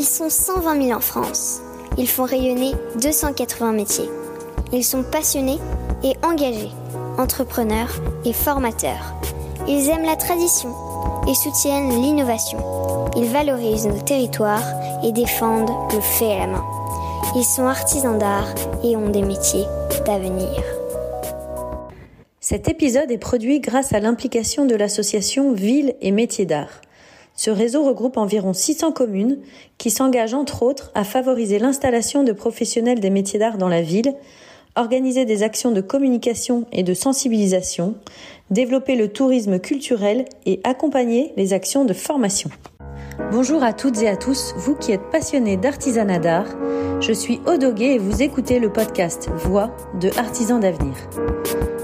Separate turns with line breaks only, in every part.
Ils sont 120 000 en France. Ils font rayonner 280 métiers. Ils sont passionnés et engagés, entrepreneurs et formateurs. Ils aiment la tradition et soutiennent l'innovation. Ils valorisent nos territoires et défendent le fait à la main. Ils sont artisans d'art et ont des métiers d'avenir.
Cet épisode est produit grâce à l'implication de l'association Ville et Métiers d'Art. Ce réseau regroupe environ 600 communes qui s'engagent entre autres à favoriser l'installation de professionnels des métiers d'art dans la ville, organiser des actions de communication et de sensibilisation, développer le tourisme culturel et accompagner les actions de formation. Bonjour à toutes et à tous, vous qui êtes passionnés d'artisanat d'art. Je suis Odoguet et vous écoutez le podcast Voix de Artisans d'avenir.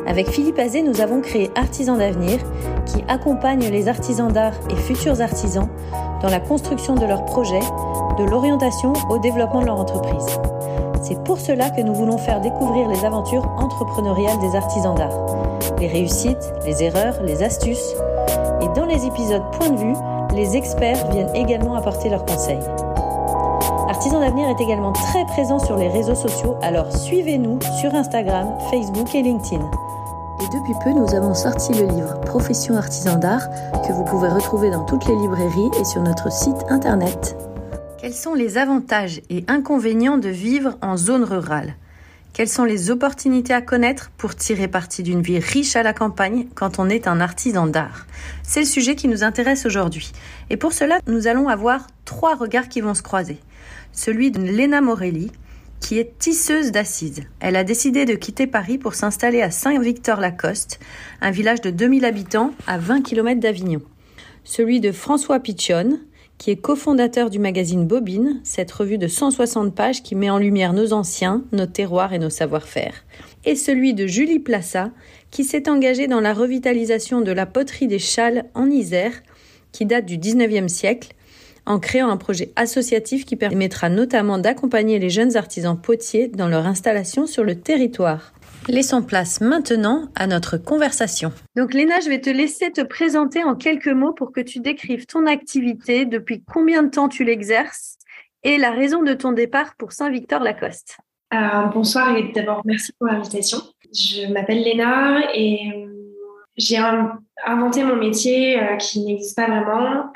Avec Philippe Azé, nous avons créé Artisans d'avenir qui accompagne les artisans d'art et futurs artisans dans la construction de leurs projets, de l'orientation au développement de leur entreprise. C'est pour cela que nous voulons faire découvrir les aventures entrepreneuriales des artisans d'art, les réussites, les erreurs, les astuces. Et dans les épisodes Point de vue, les experts viennent également apporter leurs conseils. Artisans d'avenir est également très présent sur les réseaux sociaux, alors suivez-nous sur Instagram, Facebook et LinkedIn. Et depuis peu, nous avons sorti le livre Profession artisan d'art que vous pouvez retrouver dans toutes les librairies et sur notre site internet. Quels sont les avantages et inconvénients de vivre en zone rurale? Quelles sont les opportunités à connaître pour tirer parti d'une vie riche à la campagne quand on est un artisan d'art? C'est le sujet qui nous intéresse aujourd'hui. Et pour cela, nous allons avoir trois regards qui vont se croiser. Celui de Léna Morelli, qui est tisseuse d'assises. Elle a décidé de quitter Paris pour s'installer à Saint-Victor-Lacoste, un village de 2000 habitants à 20 km d'Avignon. Celui de François Pichon, qui est cofondateur du magazine Bobine, cette revue de 160 pages qui met en lumière nos anciens, nos terroirs et nos savoir-faire. Et celui de Julie Plassa, qui s'est engagée dans la revitalisation de la poterie des Châles en Isère, qui date du 19e siècle, en créant un projet associatif qui permettra notamment d'accompagner les jeunes artisans potiers dans leur installation sur le territoire. Laissons place maintenant à notre conversation. Donc Léna, je vais te laisser te présenter en quelques mots pour que tu décrives ton activité, depuis combien de temps tu l'exerces et la raison de ton départ pour Saint-Victor-Lacoste.
Euh, bonsoir et d'abord merci pour l'invitation. Je m'appelle Léna et euh, j'ai inventé mon métier euh, qui n'existe pas vraiment.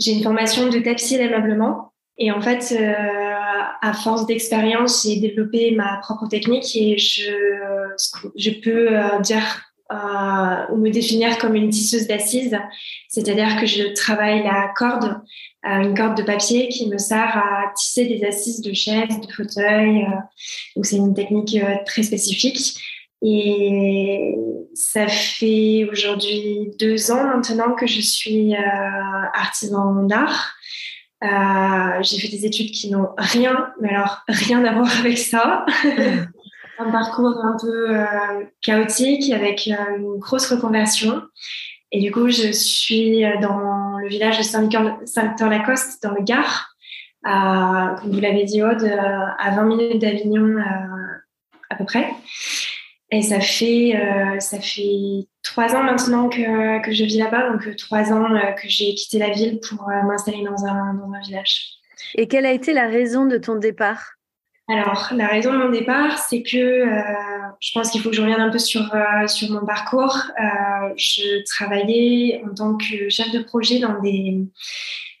j'ai une formation de tapissier d'ameublement et en fait, euh, à force d'expérience, j'ai développé ma propre technique et je, peux euh, dire euh, me définir comme une tisseuse d'assises, c'est-à-dire que je travaille la corde, une corde de papier qui me sert à tisser des assises de chaises, de fauteuils. donc c'est une technique très spécifique. Et ça fait aujourd'hui deux ans maintenant que je suis artisan d'art. Euh, j'ai fait des études qui n'ont rien, mais alors rien à voir avec ça. un parcours un peu euh, chaotique avec euh, une grosse reconversion. Et du coup, je suis dans le village de Saint-Victor-Lacoste, dans le Gard, comme vous l'avez dit, Aude, à 20 minutes d'Avignon à peu près. Et ça fait, ça fait trois ans maintenant que, que je vis là-bas, donc euh, trois ans euh, que j'ai quitté la ville pour euh, m'installer dans un, dans un village.
Et quelle a été la raison de ton départ?
Alors, la raison de mon départ, c'est que je pense qu'il faut que je revienne un peu sur, sur mon parcours. je travaillais en tant que chef de projet dans des,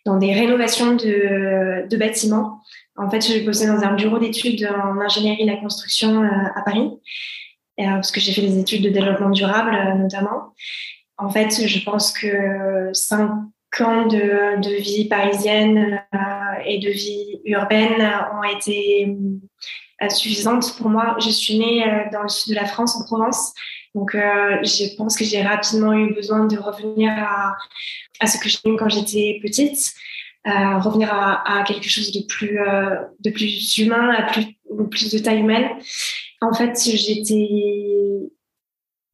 dans des rénovations de, de bâtiments. En fait, je bossais dans un bureau d'études en ingénierie de la construction à Paris. Euh, parce que j'ai fait des études de développement durable euh, notamment. En fait, je pense que cinq ans de, de vie parisienne euh, et de vie urbaine ont été suffisantes pour moi. Je suis née dans le sud de la France, en Provence. Donc, je pense que j'ai rapidement eu besoin de revenir à, ce que j'ai quand j'étais petite, euh, revenir à, quelque chose de plus, de plus humain, à plus de taille humaine. En fait, j'étais,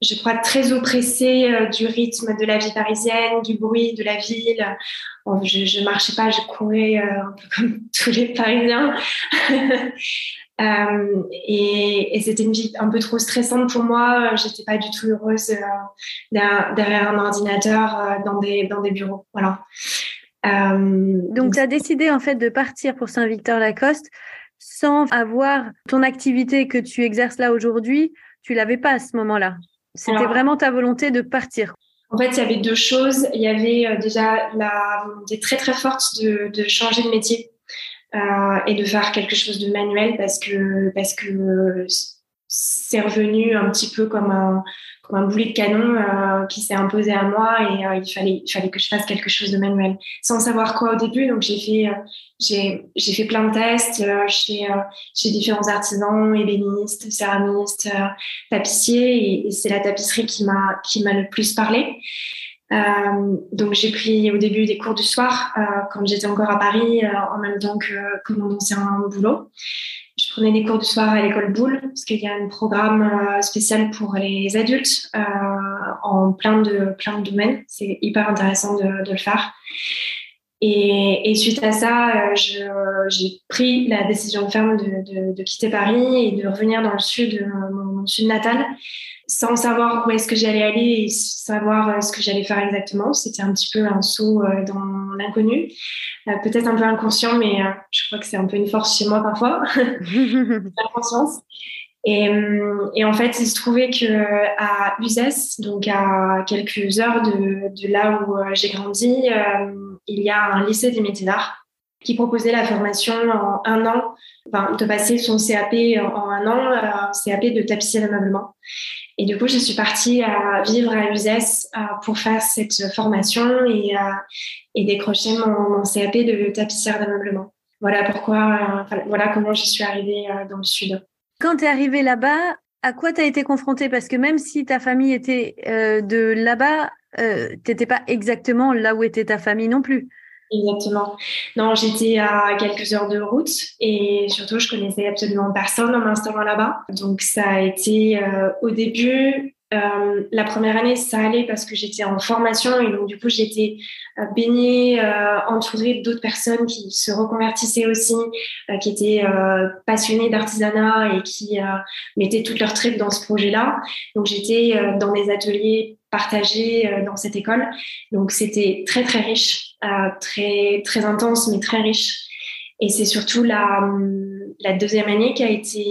je crois, très oppressée euh, du rythme de la vie parisienne, du bruit de la ville. je, ne marchais pas, je courais euh, un peu comme tous les Parisiens. Euh, et, c'était une vie un peu trop stressante pour moi. J'étais pas du tout heureuse derrière un ordinateur dans des dans des bureaux. Voilà.
donc, tu as décidé en fait de partir pour Saint-Victor-Lacoste sans avoir ton activité que tu exerces là aujourd'hui, tu l'avais pas à ce moment-là. C'était vraiment ta volonté de partir.
En fait, il y avait deux choses. Il y avait euh, déjà la volonté très très forte de, changer de métier euh, et de faire quelque chose de manuel parce que parce que c'est revenu un petit peu comme un un boulet de canon euh, qui s'est imposé à moi et euh, il fallait il fallait que je fasse quelque chose de manuel. Sans savoir quoi au début donc j'ai fait euh, j'ai j'ai fait plein de tests chez chez différents artisans ébénistes céramistes tapissiers et, c'est la tapisserie qui m'a qui m'a le plus parlé donc j'ai pris au début des cours du soir quand j'étais encore à Paris en même temps que, que mon ancien boulot je prenais des cours du soir à l'école Boulle, parce qu'il y a un programme euh, spécial pour les adultes euh, en plein de, plein de domaines. C'est hyper intéressant de, le faire. Et, suite à ça, euh, j'ai pris la décision ferme de, de, quitter Paris et de revenir dans le sud, mon, sud natal, sans savoir où est-ce que j'allais aller et savoir ce que j'allais faire exactement. C'était un petit peu un saut dans l'inconnu. Euh, peut-être un peu inconscient, mais euh, je crois que c'est un peu une force chez moi parfois, l'inconscience. Et, euh, et, en fait, il se trouvait que à Uzès, donc à quelques heures de, de là où j'ai grandi, il y a un lycée des métiers d'art qui proposait la formation en un an, enfin, de passer son CAP en un an, CAP de tapissier d'ameublement. Et du coup, je suis partie à vivre à Uzès pour faire cette formation et, et décrocher mon, CAP de tapissière d'ameublement. Voilà pourquoi, voilà comment je suis arrivée euh, dans le sud.
Quand tu es arrivée là-bas, à quoi tu as été confrontée? Parce que même si ta famille était euh, de là-bas, euh, tu n'étais pas exactement là où était ta famille non plus.
Exactement. Non, j'étais à quelques heures de route et surtout, je connaissais absolument personne en m'installant là-bas. Donc, ça a été au début euh, la première année, ça allait parce que j'étais en formation et donc du coup j'étais euh, baignée, euh, entourée d'autres personnes qui se reconvertissaient aussi, euh, qui étaient passionnées d'artisanat et qui mettaient toute leur trip dans ce projet-là. Donc j'étais dans des ateliers partagés dans cette école. Donc c'était très très riche, très très intense mais très riche. Et c'est surtout la, la deuxième année qui a été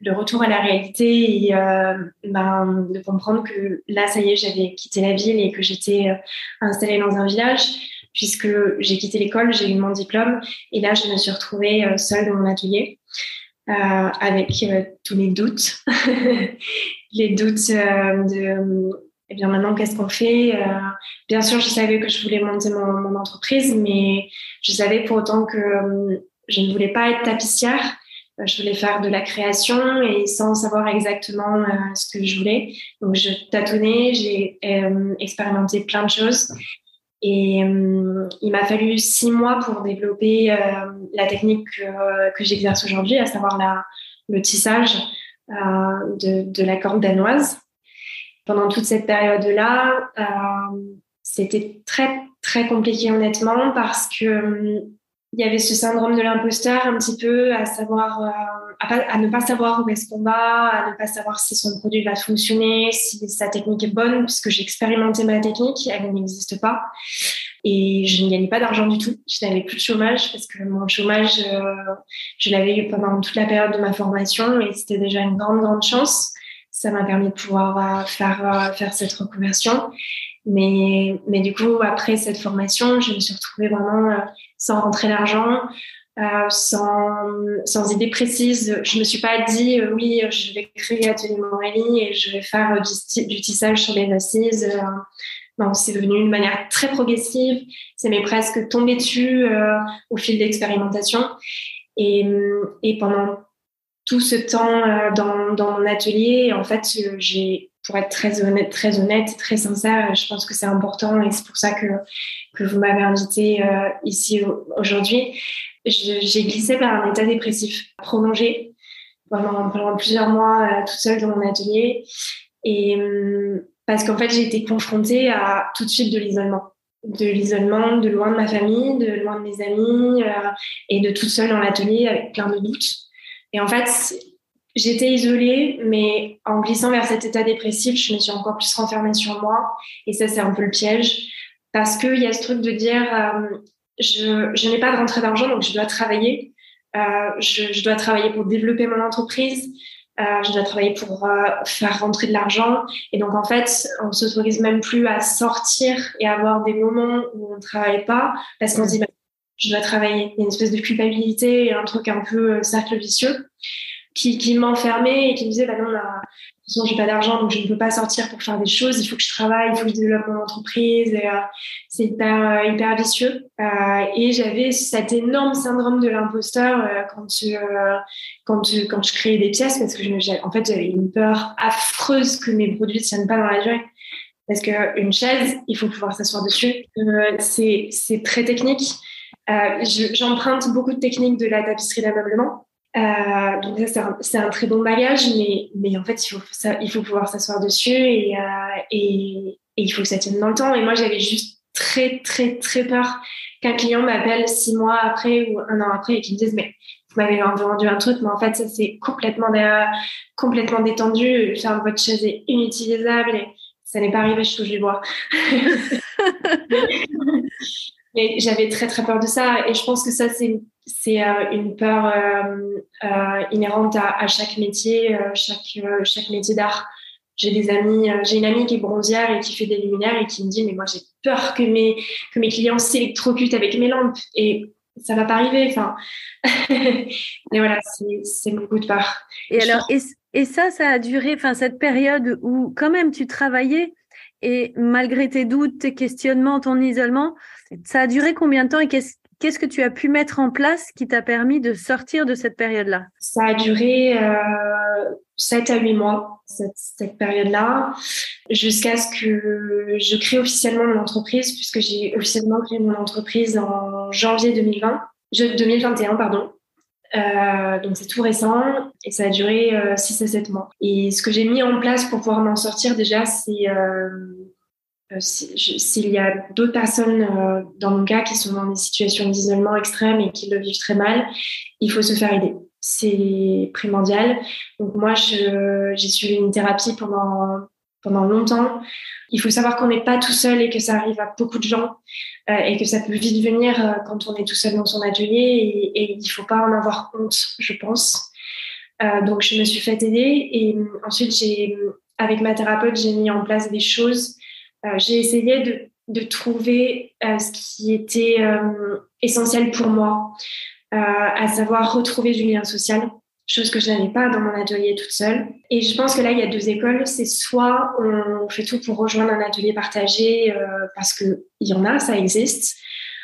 le retour à la réalité et euh, ben, de comprendre que là, ça y est, j'avais quitté la ville et que j'étais euh, installée dans un village, puisque j'ai quitté l'école, j'ai eu mon diplôme et là, je me suis retrouvée euh, seule dans mon atelier avec tous les doutes, les doutes de eh bien maintenant qu'est-ce qu'on fait Bien sûr, je savais que je voulais monter mon, entreprise, mais je savais pour autant que je ne voulais pas être tapissière. euh, je voulais faire de la création et sans savoir exactement euh, ce que je voulais. Donc, je tâtonnais, j'ai euh, expérimenté plein de choses. Et il m'a fallu six mois pour développer la technique que, j'exerce aujourd'hui, à savoir le tissage de, de, la corde danoise. Pendant toute cette période-là, c'était très, très compliqué honnêtement parce que il y avait ce syndrome de l'imposteur un petit peu, à savoir, euh, à, ne pas savoir où est-ce qu'on va, à ne pas savoir si son produit va fonctionner, si sa technique est bonne, puisque j'ai expérimenté ma technique, elle n'existe pas. Et je ne gagnais pas d'argent du tout. Je n'avais plus de chômage parce que mon chômage, euh, je l'avais eu pendant toute la période de ma formation et c'était déjà une grande, grande chance. Ça m'a permis de pouvoir euh, faire, faire cette reconversion. Mais, mais du coup, après cette formation, je me suis retrouvée vraiment sans rentrer d'argent, euh, sans, sans idée précise. Je me suis pas dit, euh, oui, je vais créer Atelier Morelli et je vais faire du, du tissage sur les assises. non, c'est devenu une manière très progressive. C'est m'est presque tombé dessus au fil d'expérimentation. Et, et pendant tout ce temps dans mon atelier, en fait, j'ai pour être très honnête, très honnête, très sincère, je pense que c'est important et c'est pour ça que, que vous m'avez invité euh, ici aujourd'hui. J'ai glissé vers un état dépressif prolongé pendant, pendant plusieurs mois euh, toute seule dans mon atelier et hum, parce qu'en fait j'ai été confrontée à tout de suite de l'isolement de l'isolement, de loin de ma famille, de loin de mes amis euh, et de toute seule dans l'atelier avec plein de doutes. Et en fait, J'étais isolée, mais en glissant vers cet état dépressif, je me suis encore plus renfermée sur moi. Et ça, c'est un peu le piège. parce qu'il y a ce truc de dire je, je n'ai pas de rentrée d'argent, donc je dois travailler. Je, je, dois travailler pour développer mon entreprise. Euh, je dois travailler pour euh, faire rentrer de l'argent. Et donc, en fait, on s'autorise même plus à sortir et avoir des moments où on ne travaille pas parce qu'on se dit, bah, je dois travailler. Il y a une espèce de culpabilité et un truc un peu euh, cercle vicieux qui, m'enfermait et qui me disait, bah non, là, sinon j'ai pas d'argent donc je ne peux pas sortir pour faire des choses. Il faut que je travaille il faut que je développe mon entreprise. Euh, c'est hyper euh, vicieux. Euh, et j'avais cet énorme syndrome de l'imposteur quand quand quand je créais des pièces parce que je, en fait j'avais une peur affreuse que mes produits tiennent pas dans la durée. Parce que une chaise il faut pouvoir s'asseoir dessus. C'est très technique. J'emprunte beaucoup de techniques de la tapisserie d'ameublement euh, donc ça, c'est un, très bon bagage, mais, mais en fait, il faut, ça, il faut pouvoir s'asseoir dessus et, euh, et, et, il faut que ça tienne dans le temps. Et moi, j'avais juste très, très, très peur qu'un client m'appelle six mois après ou un an après et qu'il me dise, mais vous m'avez vendu un truc, mais en fait, ça c'est complètement, complètement détendu. Enfin, votre chaise est inutilisable et ça n'est pas arrivé, je touche du bois. mais j'avais très, très peur de ça. Et je pense que ça, c'est c'est euh, une peur euh, euh, inhérente à, chaque métier, chaque, chaque métier d'art. J'ai des amis, j'ai une amie qui est bronzière et qui fait des luminaires et qui me dit mais moi j'ai peur que mes que mes clients s'électrocutent avec mes lampes et ça va pas arriver. Enfin, mais voilà, c'est beaucoup de peur.
Et, alors, et, et, ça, ça a duré, enfin cette période où quand même tu travaillais et malgré tes doutes, tes questionnements, ton isolement, ça a duré combien de temps et qu'est-ce Qu'est-ce que tu as pu mettre en place qui t'a permis de sortir de cette période-là?
Ça a duré euh, 7 à 8 mois, cette, période-là, jusqu'à ce que je crée officiellement mon entreprise, puisque j'ai officiellement créé mon entreprise en janvier 2020, 2021, pardon. Euh, donc c'est tout récent et ça a duré euh, 6 à 7 mois. Et ce que j'ai mis en place pour pouvoir m'en sortir déjà, c'est euh, s'il y a d'autres personnes euh, dans mon cas qui sont dans des situations d'isolement extrême et qui le vivent très mal, il faut se faire aider. C'est primordial. Donc moi, j'ai suivi une thérapie pendant pendant longtemps. Il faut savoir qu'on n'est pas tout seul et que ça arrive à beaucoup de gens euh, et que ça peut vite venir euh, quand on est tout seul dans son atelier et, il faut pas en avoir honte, je pense. Euh, donc je me suis fait aider et ensuite j'ai avec ma thérapeute j'ai mis en place des choses euh, j'ai essayé de, de trouver euh, ce qui était euh, essentiel pour moi, à savoir retrouver du lien social chose que je n'avais pas dans mon atelier toute seule. Et je pense que là, il y a deux écoles. C'est soit on fait tout pour rejoindre un atelier partagé euh, parce qu'il y en a, ça existe.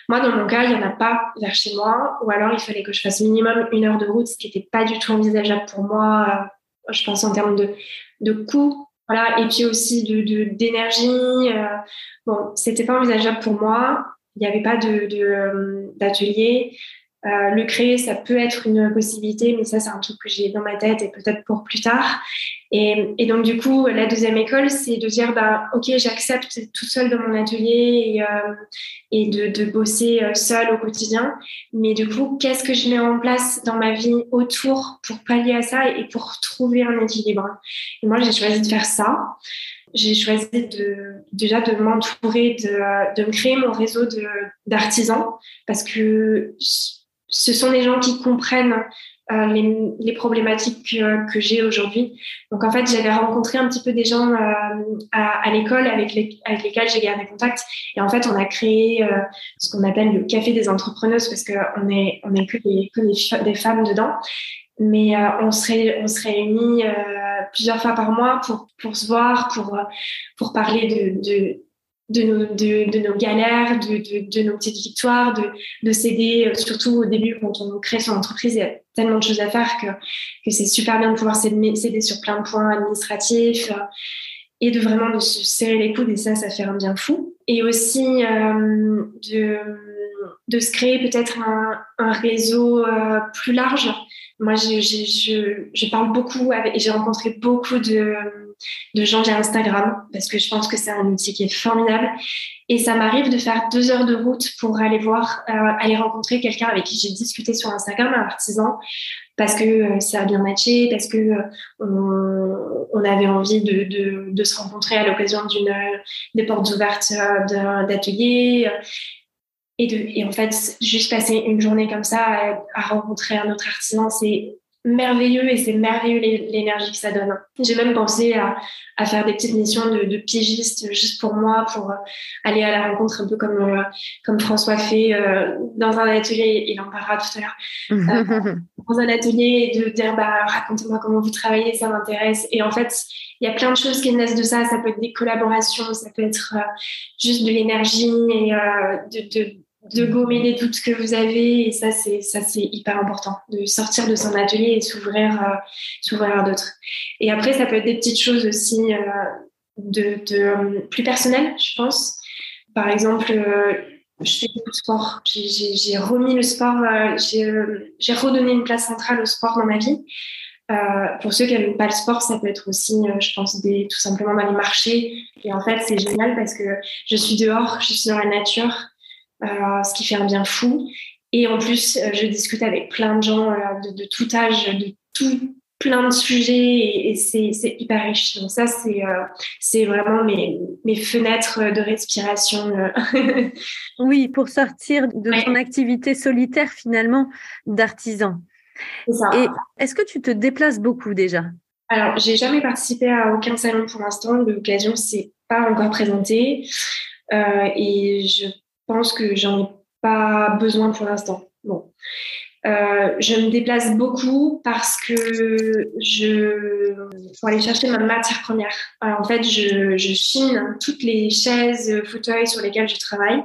Moi, dans mon cas, il n'y en a pas vers chez moi. Ou alors, il fallait que je fasse minimum une heure de route, ce qui n'était pas du tout envisageable pour moi, euh, je pense en termes de, de coût voilà, et puis aussi de d'énergie. Euh, bon, c'était pas envisageable pour moi. Il n'y avait pas de euh, d'atelier. Euh, le créer, ça peut être une possibilité, mais ça, c'est un truc que j'ai dans ma tête et peut-être pour plus tard. Et, donc, du coup, la deuxième école, c'est de dire, bah, OK, j'accepte tout seul dans mon atelier et, euh, de, bosser euh, seul au quotidien. Mais du coup, qu'est-ce que je mets en place dans ma vie autour pour pallier à ça et pour trouver un équilibre? Et moi, j'ai choisi de faire ça. J'ai choisi de, déjà de m'entourer, de, de créer mon réseau d'artisans parce que ce sont des gens qui comprennent euh, les, les, problématiques que, que j'ai aujourd'hui. Donc en fait, j'avais rencontré un petit peu des gens euh, à, à l'école avec, les, avec lesquels j'ai gardé contact. Et en fait, on a créé euh, ce qu'on appelle le café des entrepreneuses parce qu'on est on est que des, que des, femmes dedans. Mais euh, on se on se réunit plusieurs fois par mois pour pour se voir, pour pour parler de, de de nos, de, de, nos galères, de, de, nos petites victoires, de, de s'aider, euh, surtout au début quand on crée son entreprise, il y a tellement de choses à faire que, que c'est super bien de pouvoir s'aider sur plein de points administratifs euh, et de vraiment de se serrer les coudes et ça, ça fait un bien fou. Et aussi euh, de, de se créer peut-être un, un réseau euh, plus large Moi, je, parle beaucoup avec, et j'ai rencontré beaucoup de, gens via Instagram parce que je pense que c'est un outil qui est formidable. Et ça m'arrive de faire deux heures de route pour aller voir, euh, aller rencontrer quelqu'un avec qui j'ai discuté sur Instagram, un artisan, parce que euh, ça a bien matché, parce que euh, on, avait envie de, se rencontrer à l'occasion d'une des portes ouvertes d'atelier. Et, de, et en fait, juste passer une journée comme ça à, à rencontrer un autre artisan, c'est merveilleux et c'est merveilleux l'énergie que ça donne. J'ai même pensé à, à, faire des petites missions de, de, pigiste juste pour moi, pour euh, aller à la rencontre un peu comme, euh, comme François fait euh, dans un atelier, il en parlera tout à l'heure, dans un atelier et de dire bah, racontez-moi comment vous travaillez, ça m'intéresse. Et en fait, il y a plein de choses qui naissent de ça. Ça peut être des collaborations, ça peut être juste de l'énergie et de, de de gommer les doutes que vous avez. Et ça c'est ça c'est hyper important. De sortir de son atelier et s'ouvrir euh, s'ouvrir à d'autres. Et après ça peut être des petites choses aussi euh, de, de euh, plus personnelles je pense. Par exemple je fais beaucoup de sport. J'ai remis le sport j'ai redonné une place centrale au sport dans ma vie. Pour ceux qui n'aiment pas le sport, ça peut être aussi, je pense, des, tout simplement dans les marchés. Et en fait, c'est génial parce que je suis dehors, je suis dans la nature, ce qui fait un bien fou. Et en plus, euh, je discute avec plein de gens euh, de, de, tout âge, de tout plein de sujets et, c'est hyper riche. Donc ça, c'est c'est vraiment mes, mes fenêtres de respiration.
oui, pour sortir de ton activité solitaire finalement d'artisan. Et est-ce que tu te déplaces beaucoup déjà?
Alors, j'ai jamais participé à aucun salon pour l'instant. L'occasion s'est pas encore présentée. Euh, et je pense que j'en ai pas besoin pour l'instant. Bon. Euh, je me déplace beaucoup parce que je pour aller chercher ma matière première. En fait, je, chine toutes les chaises, fauteuils sur lesquels je travaille.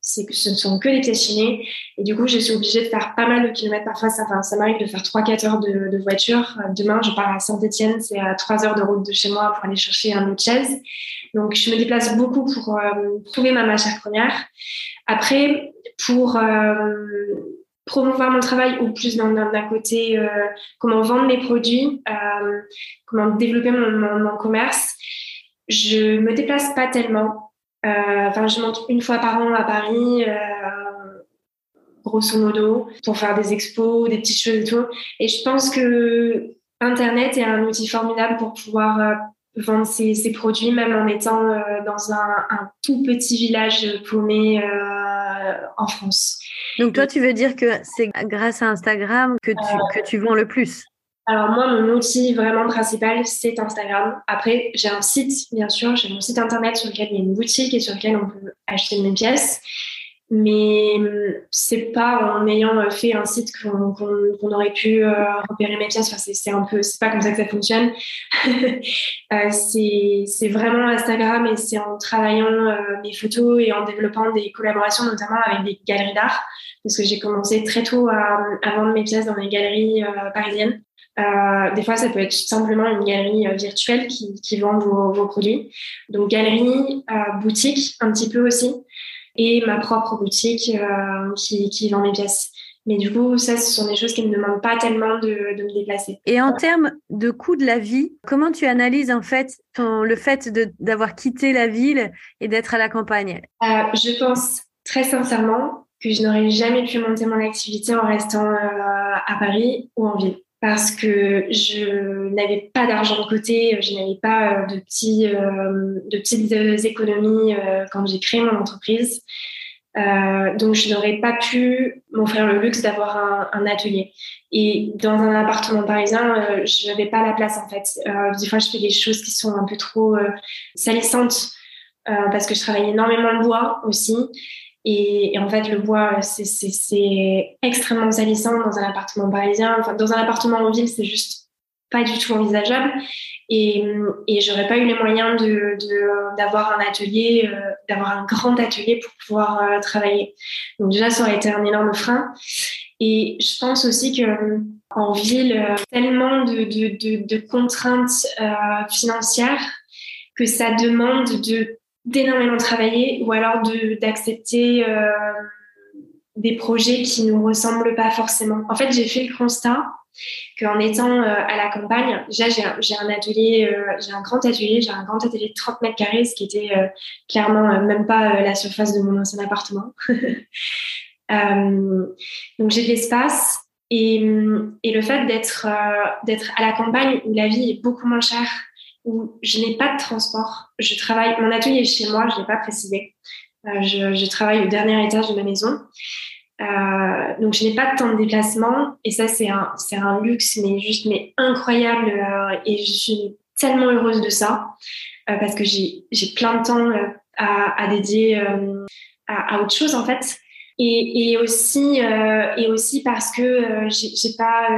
Ce ne sont que des pièces chinées. Et du coup, je suis obligée de faire pas mal de kilomètres parfois. Ça, m'arrive de faire 3-4 heures de, de, voiture. Demain, je pars à Saint-Etienne. C'est à 3 heures de route de chez moi pour aller chercher un autre chaise. Donc, je me déplace beaucoup pour euh, trouver ma matière première. Après, pour euh, promouvoir mon travail ou plus d'un côté euh, comment vendre mes produits, euh, comment développer mon, mon, commerce, je me déplace pas tellement. Enfin, je monte une fois par an à Paris grosso modo, pour faire des expos, des petites choses et tout. Et je pense que Internet est un outil formidable pour pouvoir vendre ses, produits, même en étant euh, dans un, un, tout petit village paumé euh, en France.
Donc toi, tu veux dire que c'est grâce à Instagram que tu, euh, que tu vends le plus?
alors moi, mon outil vraiment principal, c'est Instagram. Après, j'ai un site, bien sûr, j'ai mon site internet sur lequel il y a une boutique et sur lequel on peut acheter mes pièces mais hum, c'est pas en ayant fait un site qu'on aurait pu euh, repérer mes pièces. Enfin, c'est un peu, c'est pas comme ça que ça fonctionne. euh, c'est vraiment Instagram et c'est en travaillant euh, mes photos et en développant des collaborations, notamment avec des galeries d'art, parce que j'ai commencé très tôt à, à, vendre mes pièces dans les galeries euh, parisiennes. des fois, ça peut être simplement une galerie virtuelle qui, qui vend vos, vos, produits. Donc, galerie, boutique, un petit peu aussi et ma propre boutique euh, qui, qui vend mes pièces. Mais du coup, ça, ce sont des choses qui ne me demandent pas tellement de, de me déplacer.
Et en termes de coût de la vie, comment tu analyses en fait ton, le fait d'avoir quitté la ville et d'être à la campagne?
Euh, Je pense très sincèrement que je n'aurais jamais pu monter mon activité en restant euh, à Paris ou en ville parce que je n'avais pas d'argent de côté, je n'avais pas euh, de, petits, euh, de petites économies euh, quand j'ai créé mon entreprise. donc, je n'aurais pas pu m'offrir le luxe d'avoir un, atelier. Et dans un appartement parisien, je n'avais pas la place en fait. des fois, je fais des choses qui sont un peu trop salissantes parce que je travaille énormément le bois aussi. Et, en fait, le bois, c'est extrêmement salissant dans un appartement parisien. Enfin, dans un appartement en ville, c'est juste pas du tout envisageable. Et, et j'aurais pas eu les moyens de d'avoir un atelier, euh, d'avoir un grand atelier pour pouvoir euh, travailler. Donc déjà, ça aurait été un énorme frein. Et je pense aussi que en ville, euh, tellement de, de, de, de contraintes financières que ça demande de d'énormément travailler ou alors d'accepter euh, des projets qui nous ressemblent pas forcément. En fait, j'ai fait le constat qu'en étant à la campagne, déjà j'ai un, un atelier, j'ai un grand atelier, j'ai un grand atelier de 30 mètres carrés, ce qui était clairement même pas la surface de mon ancien appartement. donc j'ai de l'espace et, et le fait d'être à la campagne où la vie est beaucoup moins chère, où je n'ai pas de transport, je travaille, mon atelier est chez moi, je l'ai pas précisé. je, je travaille au dernier étage de ma maison. Euh, donc je n'ai pas de temps de déplacement et ça c'est un c'est un luxe mais juste mais incroyable euh, et je suis tellement heureuse de ça euh, parce que j'ai j'ai plein de temps à, à dédier à, à, autre chose en fait et, et aussi et aussi parce que j'ai pas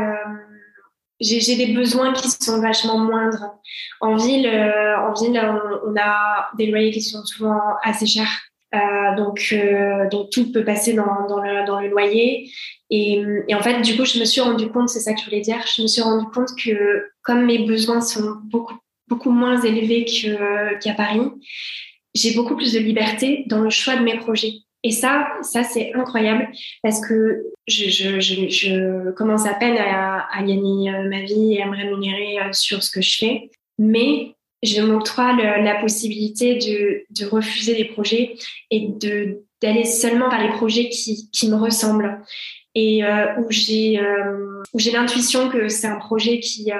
j'ai des besoins qui sont vachement moindres. En ville, en ville, on, a des loyers qui sont souvent assez chers. Euh, donc, euh, donc tout peut passer dans, dans, le, dans le loyer. Et, et, en fait, du coup, je me suis rendu compte, c'est ça que je voulais dire, je me suis rendu compte que comme mes besoins sont beaucoup, beaucoup moins élevés qu'à Paris, j'ai beaucoup plus de liberté dans le choix de mes projets. Et ça, ça c'est incroyable parce que je, commence à peine à, gagner euh, ma vie et à me rémunérer sur ce que je fais. Mais je m'octroie la possibilité de, refuser des projets et d'aller seulement vers les projets qui, me ressemblent et euh, où j'ai euh, où j'ai l'intuition que c'est un projet euh,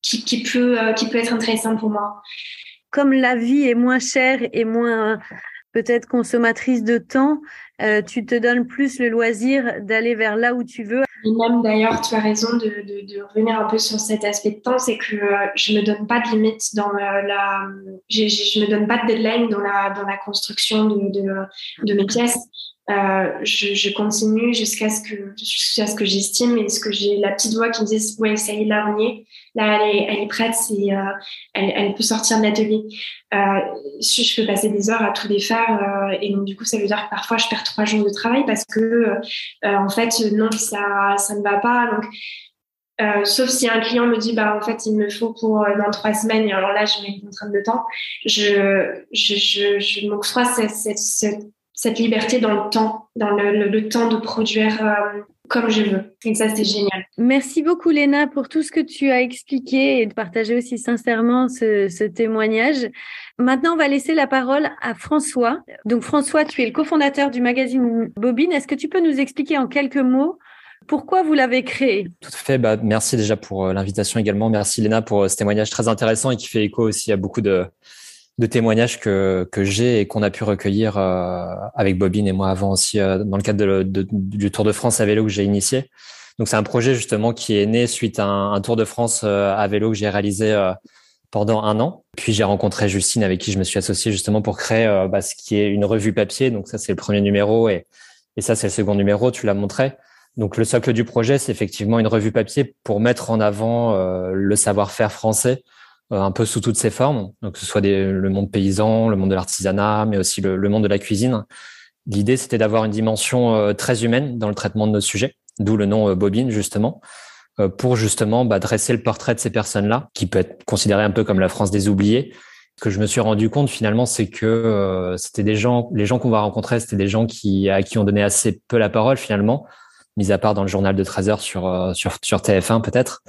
qui, qui peut qui peut être intéressant pour moi.
Comme la vie est moins chère et moins peut-être consommatrice de temps, euh, tu te donnes plus le loisir d'aller vers là où tu veux.
Même d'ailleurs, tu as raison de, revenir un peu sur cet aspect de temps, c'est que euh, je me donne pas de limite dans la, je, me donne pas de deadline dans la dans la construction de, de, mes pièces. Euh, je, continue jusqu'à ce que jusqu'à ce que j'estime et ce que j'ai la petite voix qui me dit ouais ça y est là on y est là elle est, prête c'est euh, elle, peut sortir de l'atelier. Euh, je, peux passer des heures à tout défaire euh, et donc du coup ça veut dire que parfois je perds trois jours de travail parce que euh, en fait non ça ça ne va pas. Donc sauf si un client me dit bah en fait il me faut pour dans trois semaines et alors là je mets une contrainte de temps je je je, je m'octroie cette, cette cette liberté dans le temps, dans le, le, temps de produire euh, comme je veux. Et ça, c'est génial.
Merci beaucoup, Léna, pour tout ce que tu as expliqué et de partager aussi sincèrement ce, ce témoignage. Maintenant, on va laisser la parole à François. Donc, François, tu es le cofondateur du magazine Bobine. Est-ce que tu peux nous expliquer en quelques mots pourquoi vous l'avez créé?
Tout à fait. Bah, merci déjà pour euh, l'invitation également. Merci Léna pour euh, ce témoignage très intéressant et qui fait écho aussi à beaucoup de, de témoignages que, que j'ai et qu'on a pu recueillir euh, avec Bobine et moi avant aussi euh, dans le cadre de, du Tour de France à vélo que j'ai initié. Donc c'est un projet justement qui est né suite à un, Tour de France euh, à vélo que j'ai réalisé pendant un an. Puis j'ai rencontré Justine avec qui je me suis associé justement pour créer bah, ce qui est une revue papier. Donc ça c'est le premier numéro et, et ça c'est le second numéro, tu l'as montré. Donc le socle du projet c'est effectivement une revue papier pour mettre en avant le savoir-faire français euh, un peu sous toutes ses formes, donc que ce soit des, le monde paysan, le monde de l'artisanat, mais aussi le, le, monde de la cuisine. L'idée, c'était d'avoir une dimension euh, très humaine dans le traitement de nos sujets, d'où le nom euh, Bobine, justement, pour justement bah, dresser le portrait de ces personnes-là, qui peut être considéré un peu comme la France des oubliés. Ce que je me suis rendu compte finalement, c'est que c'était des gens, les gens qu'on va rencontrer, c'était des gens qui à qui on donnait assez peu la parole finalement, mis à part dans le journal de 13 heures sur, sur TF1 peut-être.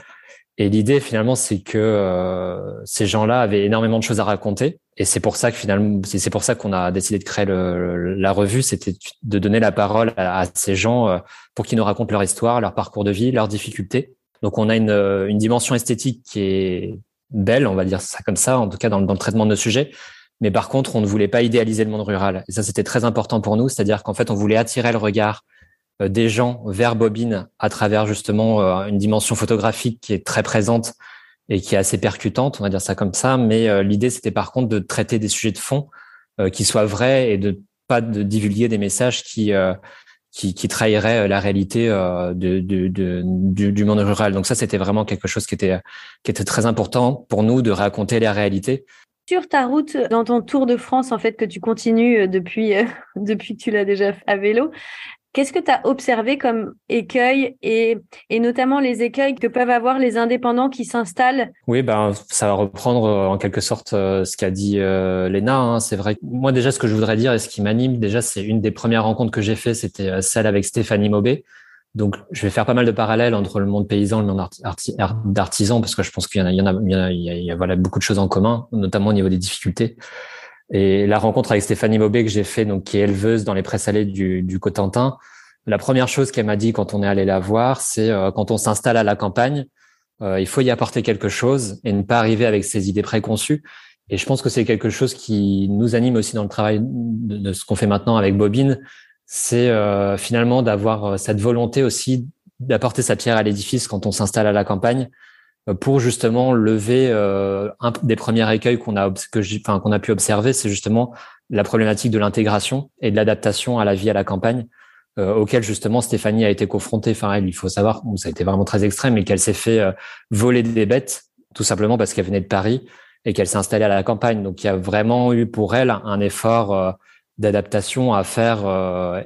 Et l'idée finalement, c'est que euh, ces gens-là avaient énormément de choses à raconter, et c'est pour ça que finalement, c'est pour ça qu'on a décidé de créer le, la revue, c'était de donner la parole à, ces gens euh, pour qu'ils nous racontent leur histoire, leur parcours de vie, leurs difficultés. Donc on a une, euh, une dimension esthétique qui est belle, on va dire ça comme ça, en tout cas dans, dans le traitement de nos sujets. Mais par contre, on ne voulait pas idéaliser le monde rural. Et ça, c'était très important pour nous, c'est-à-dire qu'en fait, on voulait attirer le regard des gens vers Bobine à travers justement euh, une dimension photographique qui est très présente et qui est assez percutante, on va dire ça comme ça. Mais euh, l'idée, c'était par contre de traiter des sujets de fond qui soient vrais et de pas de divulguer des messages qui qui, qui trahiraient la réalité de, de, du, du, monde rural. Donc ça, c'était vraiment quelque chose qui était qui était très important pour nous de raconter la réalité.
Sur ta route, dans ton tour de France, en fait, que tu continues depuis, depuis que tu l'as déjà fait à vélo, Qu'est-ce que tu as observé comme écueil et, notamment les écueils que peuvent avoir les indépendants qui s'installent?
Oui, ben, ça va reprendre euh, en quelque sorte euh, ce qu'a dit euh, Léna. Hein. C'est vrai. Moi, déjà, ce que je voudrais dire et ce qui m'anime, déjà, c'est une des premières rencontres que j'ai fait, c'était celle avec Stéphanie Maubé Donc, je vais faire pas mal de parallèles entre le monde paysan et le monde d'artisan parce que je pense qu'il y en a, a, il y a voilà, beaucoup de choses en commun, notamment au niveau des difficultés. Et la rencontre avec Stéphanie Maubé que j'ai fait, donc qui est éleveuse dans les prés-salés du, du Cotentin, la première chose qu'elle m'a dit quand on est allé la voir, c'est euh, quand on s'installe à la campagne, euh, il faut y apporter quelque chose et ne pas arriver avec ses idées préconçues. Et je pense que c'est quelque chose qui nous anime aussi dans le travail de, ce qu'on fait maintenant avec Bobine, c'est euh, finalement d'avoir cette volonté aussi d'apporter sa pierre à l'édifice quand on s'installe à la campagne pour justement lever un des premiers écueils qu'on a que enfin, qu'on a pu observer, c'est justement la problématique de l'intégration et de l'adaptation à la vie à la campagne euh, auquel justement Stéphanie a été confrontée. Enfin, elle, il faut savoir, ça a été vraiment très extrême, mais qu'elle s'est fait euh, voler des bêtes, tout simplement parce qu'elle venait de Paris et qu'elle s'est installée à la campagne. Donc, il y a vraiment eu pour elle un effort euh, d'adaptation à faire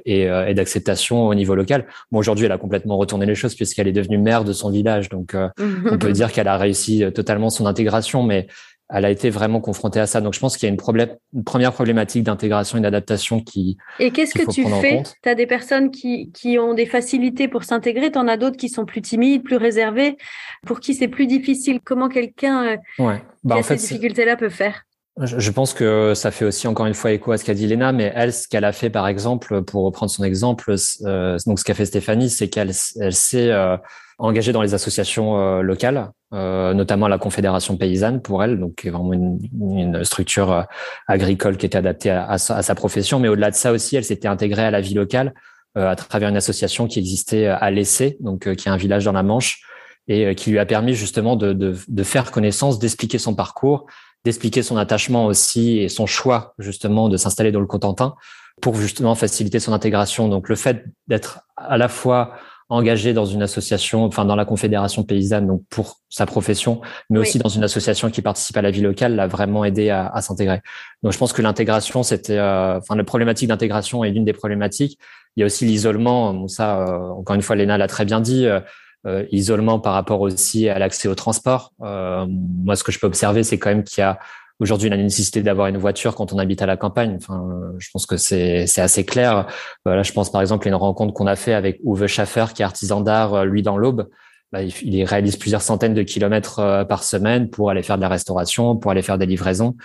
et, et d'acceptation au niveau local. Bon, aujourd'hui, elle a complètement retourné les choses puisqu'elle est devenue maire de son village. Donc, on peut dire qu'elle a réussi totalement son intégration, mais elle a été vraiment confrontée à ça. Donc, je pense qu'il y a une, problème, une première problématique d'intégration et d'adaptation qui.
Et qu'est-ce que tu fais? Tu as des personnes qui, qui ont des facilités pour s'intégrer, tu en as d'autres qui sont plus timides, plus réservées, pour qui c'est plus difficile. Comment quelqu'un euh, ouais. bah, qui a ces difficultés-là peut faire?
Je pense que ça fait aussi encore une fois écho à ce qu'a dit Léna, mais elle, ce qu'elle a fait par exemple, pour reprendre son exemple, euh, donc ce qu'a fait Stéphanie, c'est qu'elle elle s'est euh, engagée dans les associations euh, locales, notamment la Confédération paysanne pour elle, donc vraiment une, structure agricole qui était adaptée à, sa profession. Mais au-delà de ça aussi, elle s'était intégrée à la vie locale à travers une association qui existait à l'Essai, donc qui est un village dans la Manche, et qui lui a permis justement de faire connaissance, d'expliquer son parcours d'expliquer son attachement aussi et son choix justement de s'installer dans le Cotentin pour justement faciliter son intégration. Donc le fait d'être à la fois engagé dans une association, enfin dans la confédération paysanne, donc pour sa profession, mais aussi dans une association qui participe à la vie locale, l'a vraiment aidé à, à s'intégrer. Donc je pense que l'intégration, c'était, euh, enfin la problématique d'intégration est l'une des problématiques. Il y a aussi l'isolement. Bon, ça, euh, encore une fois, Léna l'a très bien dit. Euh, euh, isolement par rapport aussi à l'accès au transport. Euh, moi, ce que je peux observer, c'est quand même qu'il y a aujourd'hui la nécessité d'avoir une voiture quand on habite à la campagne. Enfin, je pense que c'est assez clair. Voilà, je pense par exemple à une rencontre qu'on a fait avec Uwe Schaffer, qui est artisan d'art, euh, lui dans l'Aube. Bah, il, il, réalise plusieurs centaines de kilomètres euh, par semaine pour aller faire de la restauration, pour aller faire des livraisons.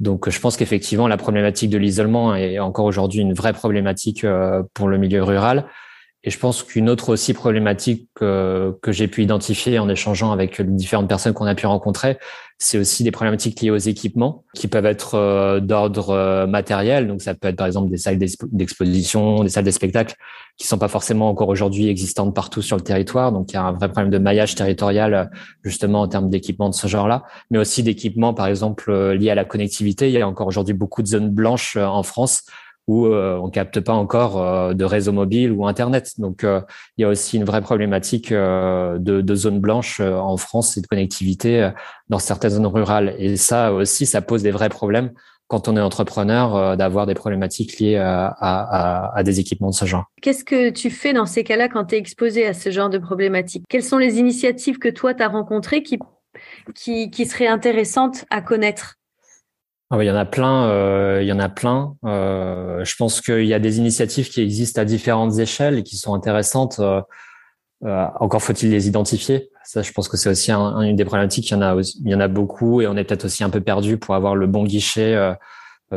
Donc, je pense qu'effectivement, la problématique de l'isolement est encore aujourd'hui une vraie problématique pour le milieu rural. Et je pense qu'une autre aussi problématique que, que j'ai pu identifier en échangeant avec les différentes personnes qu'on a pu rencontrer, c'est aussi des problématiques liées aux équipements qui peuvent être euh, d'ordre euh, matériel. Donc ça peut être par exemple des salles d'exposition, des salles de spectacle qui sont pas forcément encore aujourd'hui existantes partout sur le territoire. Donc il y a un vrai problème de maillage territorial justement en termes d'équipements de ce genre-là, mais aussi d'équipements par exemple liés à la connectivité. Il y a encore aujourd'hui beaucoup de zones blanches en France où euh, on capte pas encore euh, de réseau mobile ou internet. Donc euh, il y a aussi une vraie problématique de, de zones blanches en France et de connectivité dans certaines zones rurales. Et ça aussi, ça pose des vrais problèmes quand on est entrepreneur d'avoir des problématiques liées à, à, à, des équipements de ce genre.
Qu'est-ce que tu fais dans ces cas-là quand tu es exposé à ce genre de problématiques Quelles sont les initiatives que toi, tu as rencontrées qui, qui, qui seraient intéressantes à connaître?
Ah il y en a plein. Euh, il y en a plein. Euh, je pense qu'il y a des initiatives qui existent à différentes échelles et qui sont intéressantes. Euh, euh encore faut-il les identifier. Ça, je pense que c'est aussi un, une des problématiques. Il y en a, il y en a beaucoup et on est peut-être aussi un peu perdu pour avoir le bon guichet euh,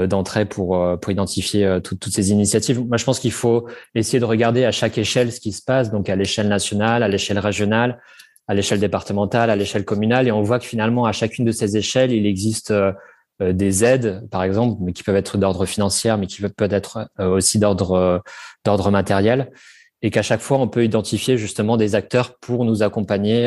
d'entrée pour pour identifier toutes ces initiatives. Moi, je pense qu'il faut essayer de regarder à chaque échelle ce qui se passe, donc à l'échelle nationale, à l'échelle régionale, à l'échelle départementale, à l'échelle communale, et on voit que finalement à chacune de ces échelles, il existe euh, des aides, par exemple, mais qui peuvent être d'ordre financier, mais qui peuvent être euh, aussi d'ordre euh, d'ordre matériel, et qu'à chaque fois on peut identifier justement des acteurs pour nous accompagner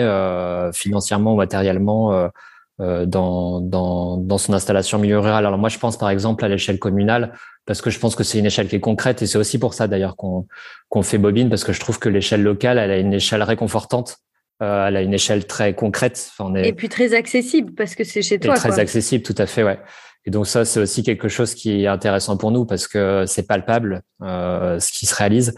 financièrement ou matériellement dans, dans, dans son installation milieu rural. Alors moi, je pense par exemple à l'échelle communale, parce que je pense que c'est une échelle qui est concrète, et c'est aussi pour ça d'ailleurs qu'on qu'on fait Bobine, parce que je trouve que l'échelle locale, elle a une échelle réconfortante euh, elle a une échelle très concrète.
Enfin, on est... Et puis très accessible parce que c'est chez toi.
très accessible, tout à fait, ouais. Et donc ça, c'est aussi quelque chose qui est intéressant pour nous parce que c'est palpable euh, ce qui se réalise.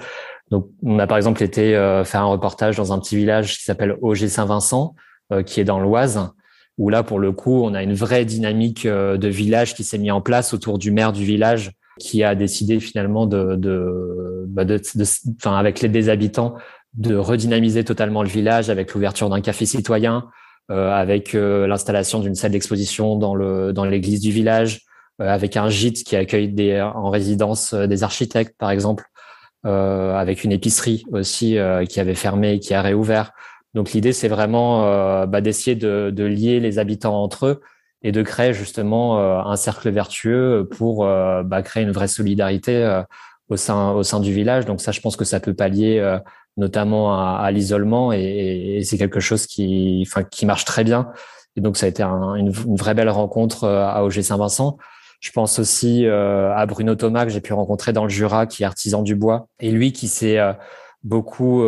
Donc on a par exemple été euh, faire un reportage dans un petit village qui s'appelle Auger Saint-Vincent, euh, qui est dans l'Oise, où là pour le coup on a une vraie dynamique euh, de village qui s'est mis en place autour du maire du village qui a décidé finalement de, de, bah de, de, enfin avec l'aide des habitants de redynamiser totalement le village avec l'ouverture d'un café citoyen, avec l'installation d'une salle d'exposition dans le dans l'église du village, avec un gîte qui accueille des en résidence des architectes par exemple, avec une épicerie aussi qui avait fermé et qui a réouvert. Donc l'idée c'est vraiment bah, d'essayer de, de lier les habitants entre eux et de créer justement euh, un cercle vertueux pour euh, bah, créer une vraie solidarité euh, au sein au sein du village. Donc ça, je pense que ça peut pallier notamment à, l'isolement et, c'est quelque chose qui enfin qui marche très bien. Et donc ça a été une, vraie belle rencontre à OG Saint-Vincent. Je pense aussi à Bruno Thomas que j'ai pu rencontrer dans le Jura, qui est artisan du bois, et lui qui s'est beaucoup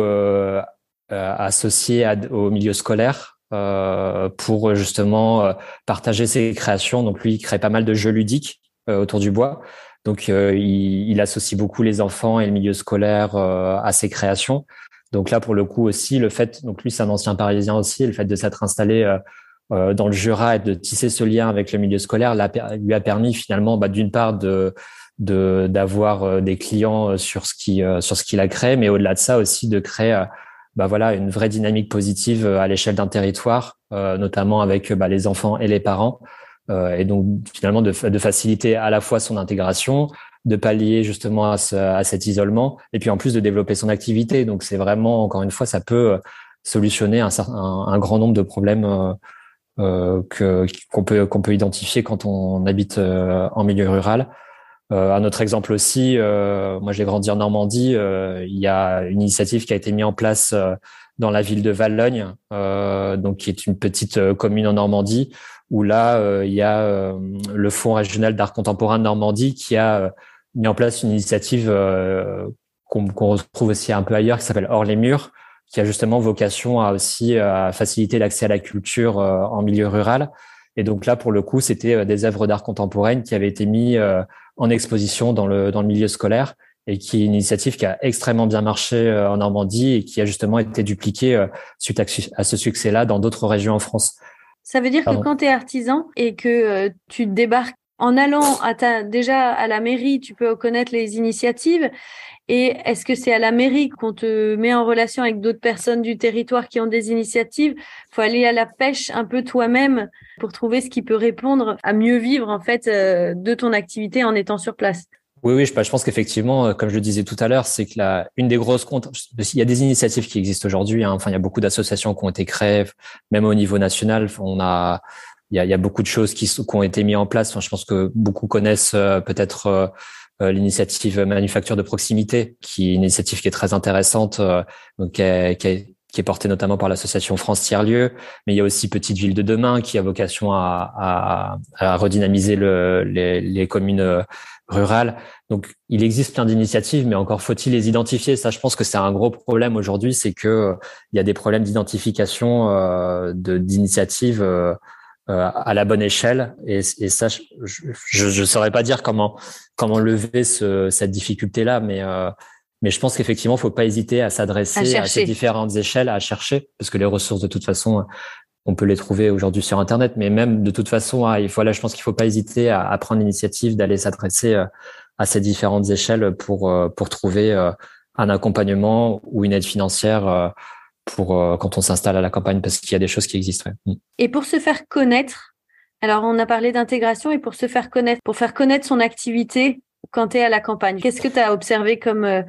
associé au milieu scolaire euh, pour justement euh, partager ses créations. Donc lui, il crée pas mal de jeux ludiques euh, autour du bois. Donc il, il, associe beaucoup les enfants et le milieu scolaire à ses créations. Donc là, pour le coup aussi, le fait, donc lui, c'est un ancien Parisien aussi, le fait de s'être installé dans le Jura et de tisser ce lien avec le milieu scolaire lui a permis finalement, bah, d'une part, de d'avoir des clients sur ce qui sur ce qu'il a créé, mais au-delà de ça aussi de créer bah voilà une vraie dynamique positive euh, à l'échelle d'un territoire, euh, notamment avec bah, les enfants et les parents, euh, et donc finalement de, de, faciliter à la fois son intégration, de pallier justement à, ce, à, cet isolement, et puis en plus de développer son activité. Donc c'est vraiment encore une fois ça peut solutionner un, un, un grand nombre de problèmes euh, que qu'on peut qu'on peut identifier quand on habite en milieu rural. Euh, un autre exemple aussi, euh, moi j'ai grandi en Normandie, euh, il y a une initiative qui a été mise en place euh, dans la ville de Vallogne, donc qui est une petite commune en Normandie, où là il y a le Fonds régional d'art contemporain de Normandie qui a mis en place une initiative qu'on retrouve aussi un peu ailleurs, qui s'appelle Hors les murs, qui a justement vocation à aussi à faciliter l'accès à la culture en milieu rural. Et donc là, pour le coup, c'était des œuvres d'art contemporaine qui avaient été mises en exposition dans le, dans le milieu scolaire et qui est une initiative qui a extrêmement bien marché euh, en Normandie et qui a justement été dupliquée euh, suite à, ce succès-là dans d'autres régions en France.
Ça veut dire que quand tu es artisan et que euh, tu débarques en allant à ta, déjà à la mairie, tu peux connaître les initiatives. Et est-ce que c'est à la mairie qu'on te met en relation avec d'autres personnes du territoire qui ont des initiatives? Faut aller à la pêche un peu toi-même pour trouver ce qui peut répondre à mieux vivre en fait euh, de ton activité en étant sur place.
Oui, oui, je, bah, je pense qu'effectivement, euh, comme je le disais tout à l'heure, c'est que la, une des grosses comptes, il y a des initiatives qui existent aujourd'hui. Hein, enfin, il y a beaucoup d'associations qui ont été créées, même au niveau national. On a, il y a, il y a beaucoup de choses qui, qui, ont été mises en place. Enfin, je pense que beaucoup connaissent euh, peut-être l'initiative manufacture de proximité, qui est une initiative qui est très intéressante, donc qui, est, qui, qui est porté notamment par l'association France Tiers-Lieu, mais il y a aussi Petite Ville de demain qui a vocation à, à, à redynamiser le, les, les, communes euh, rurales. Donc, il existe plein d'initiatives, mais encore faut-il les identifier. Ça, je pense que c'est un gros problème aujourd'hui, c'est que euh, il y a des problèmes d'identification euh, d'initiatives euh, à la bonne échelle. Et, et ça, je ne saurais pas dire comment comment lever ce, cette difficulté-là, mais mais je pense qu'effectivement, faut pas hésiter à s'adresser à, ces différentes échelles, à chercher, parce que les ressources, de toute façon, on peut les trouver aujourd'hui sur Internet. Mais même de toute façon, il faut, là, je pense qu'il faut pas hésiter à, prendre l'initiative d'aller s'adresser euh, à ces différentes échelles pour euh, pour trouver euh, un accompagnement ou une aide financière pour quand on s'installe à la campagne, parce qu'il y a des choses qui existent. Mm.
Et pour se faire connaître, alors on a parlé d'intégration et pour se faire connaître, pour faire connaître son activité quand tu es à la campagne Qu'est-ce que tu as observé comme,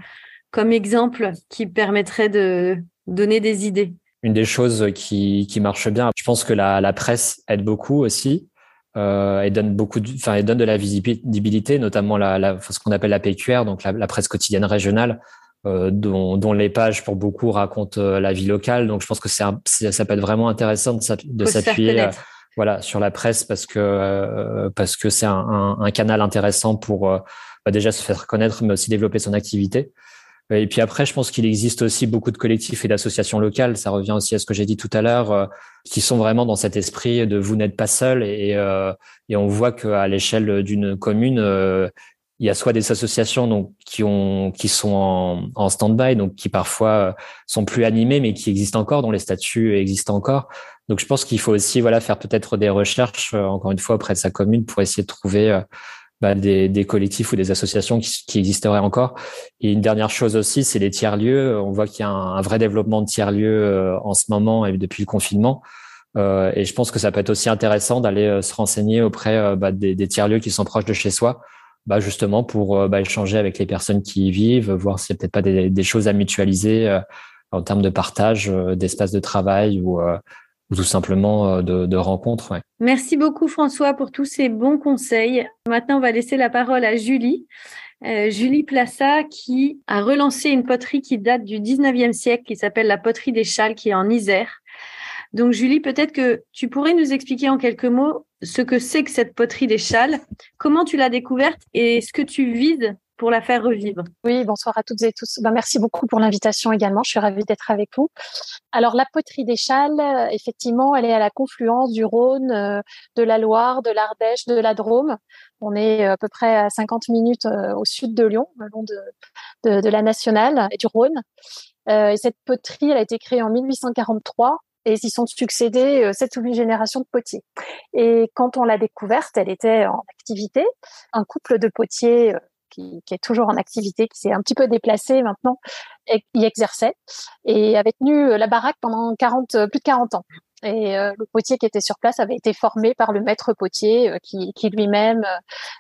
comme exemple qui permettrait de donner des idées?
Une des choses qui, qui marche bien, je pense que la, la presse aide beaucoup aussi. Euh, elle donne beaucoup, de, enfin, elle donne de la visibilité, notamment la, la ce qu'on appelle la PQR, donc la, la presse quotidienne régionale, euh, dont, dont, les pages pour beaucoup racontent euh, la vie locale. Donc, je pense que c'est ça peut être vraiment intéressant de, de s'appuyer voilà sur la presse parce que euh, parce que c'est un, un, canal intéressant pour euh, bah, déjà se faire connaître mais aussi développer son activité et puis après je pense qu'il existe aussi beaucoup de collectifs et d'associations locales. Ça revient aussi à ce que j'ai dit tout à l'heure euh, qui sont vraiment dans cet esprit de vous n'êtes pas seul. Et et on voit qu'à l'échelle d'une commune il y a soit des associations donc qui ont qui sont en, stand-by donc qui parfois sont plus animées mais qui existent encore dont les statuts existent encore. Donc je pense qu'il faut aussi voilà faire peut-être des recherches euh, encore une fois auprès de sa commune pour essayer de trouver euh, bah, des, des, collectifs ou des associations qui, qui, existeraient encore. Et une dernière chose aussi, c'est les tiers-lieux. On voit qu'il y a un, vrai développement de tiers-lieux en ce moment et depuis le confinement. Euh, et je pense que ça peut être aussi intéressant d'aller se renseigner auprès bah, des, des tiers-lieux qui sont proches de chez soi bah, justement pour euh, bah, échanger avec les personnes qui y vivent, voir s'il n'y a peut-être pas des, des, choses à mutualiser euh, en termes de partage euh, d'espace de travail ou, ou tout simplement de, de rencontres.
Merci beaucoup François pour tous ces bons conseils. Maintenant, on va laisser la parole à Julie. Euh, Julie Plassa qui a relancé une poterie qui date du 19e siècle qui s'appelle la poterie des Châles qui est en Isère. Donc Julie, peut-être que tu pourrais nous expliquer en quelques mots ce que c'est que cette poterie des châles, comment tu l'as découverte et ce que tu vises pour la faire revivre.
Oui, bonsoir à toutes et tous. Ben, merci beaucoup pour l'invitation également. Je suis ravie d'être avec vous. Alors, la poterie des Châles, euh, effectivement, elle est à la confluence du Rhône, euh, de la Loire, de l'Ardèche, de la Drôme. On est euh, à peu près à 50 minutes au sud de Lyon, le long de, de, de la nationale et du Rhône. et cette poterie, elle a été créée en 1843 et s'y sont succédés euh, sept ou huit générations de potiers. Et quand on l'a découverte, elle était en activité. Un couple de potiers euh, qui, qui, est toujours en activité, qui s'est un petit peu déplacé maintenant, y exerçait et avait tenu euh, la baraque pendant 40, plus de 40 ans. Et le potier qui était sur place avait été formé par le maître potier qui, qui lui-même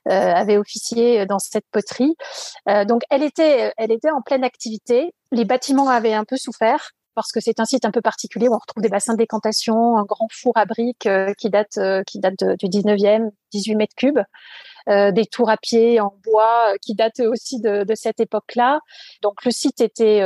avait officié dans cette poterie. donc elle était, elle était en pleine activité. Les bâtiments avaient un peu souffert, parce que c'est un site un peu particulier où on retrouve des bassins décantation, un grand four à briques euh, qui date euh, qui date du 19e, 18 mètres cubes, euh, des tours à pied en bois qui datent aussi de, de cette époque-là. Donc le site était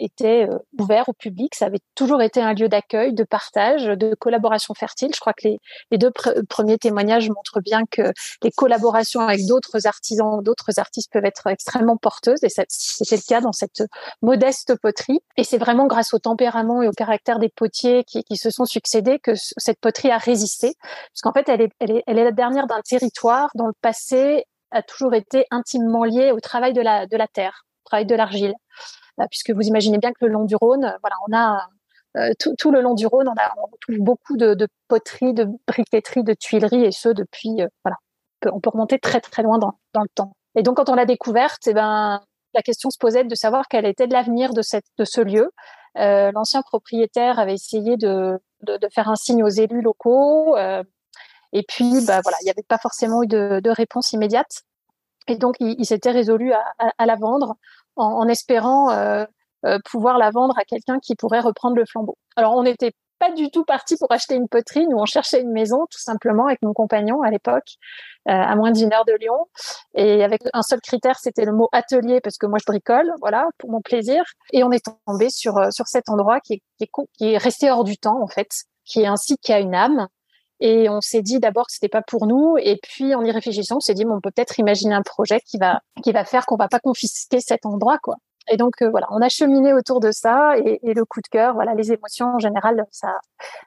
était euh, ouvert au public. Ça avait toujours été un lieu d'accueil, de partage, de collaboration fertile. Je crois que les, deux premiers témoignages montrent bien que les collaborations avec d'autres artisans, d'autres artistes peuvent être extrêmement porteuses. Et c'était le cas dans cette modeste poterie. Et c'est vraiment grâce au tempérament et au caractère des potiers qui, qui se sont succédés que cette poterie a résisté. Parce qu'en fait, elle est, elle, est, elle est la dernière d'un territoire dont le passé a toujours été intimement lié au travail de la, de la terre, de l'argile. Bah, puisque vous imaginez bien que le long du Rhône, euh, voilà, on a euh, tout, le long du Rhône, on, a, trouve beaucoup de, poteries, de briqueteries, de tuileries, et ce depuis, euh, voilà, on peut, remonter très très loin dans, dans, le temps. Et donc, quand on l'a découverte, eh ben, la question se posait de savoir quel était l'avenir de, ce lieu. Euh, L'ancien propriétaire avait essayé de, faire un signe aux élus locaux, euh, et puis, bah, voilà, il n'y avait pas forcément eu de, réponse immédiate. Et donc, il, s'était résolu à, la vendre en, espérant euh, euh, pouvoir la vendre à quelqu'un qui pourrait reprendre le flambeau. Alors on n'était pas du tout parti pour acheter une poterie. Nous, on cherchait une maison, tout simplement, avec mon compagnon à l'époque, euh, à moins d'une heure de Lyon. Et avec un seul critère, c'était le mot atelier, parce que moi, je bricole, voilà, pour mon plaisir. Et on est tombé sur, sur cet endroit qui est, qui est, qui est resté hors du temps, en fait, qui est un site qui a une âme, et on s'est dit d'abord que c'était pas pour nous, et puis en y réfléchissant, on s'est dit bon, on peut peut-être imaginer un projet qui va qui va faire qu'on va pas confisquer cet endroit, quoi. Et donc euh, voilà, on a cheminé autour de ça et, et, le coup de cœur, voilà, les émotions en général, ça,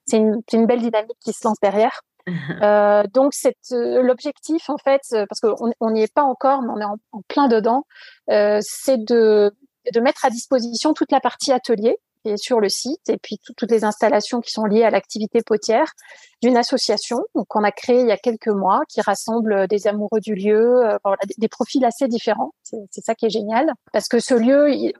c'est une, une, belle dynamique qui se lance derrière. Euh, donc c'est euh, l'objectif en fait, euh, parce qu'on n'y est pas encore, mais on est en, en plein dedans, euh, c'est de de mettre à disposition toute la partie atelier sur le site et puis toutes les installations qui sont liées à l'activité potière d'une association qu'on a créée il y a quelques mois qui rassemble des amoureux du lieu, euh, des, profils assez différents. C'est ça qui est génial parce que ce lieu,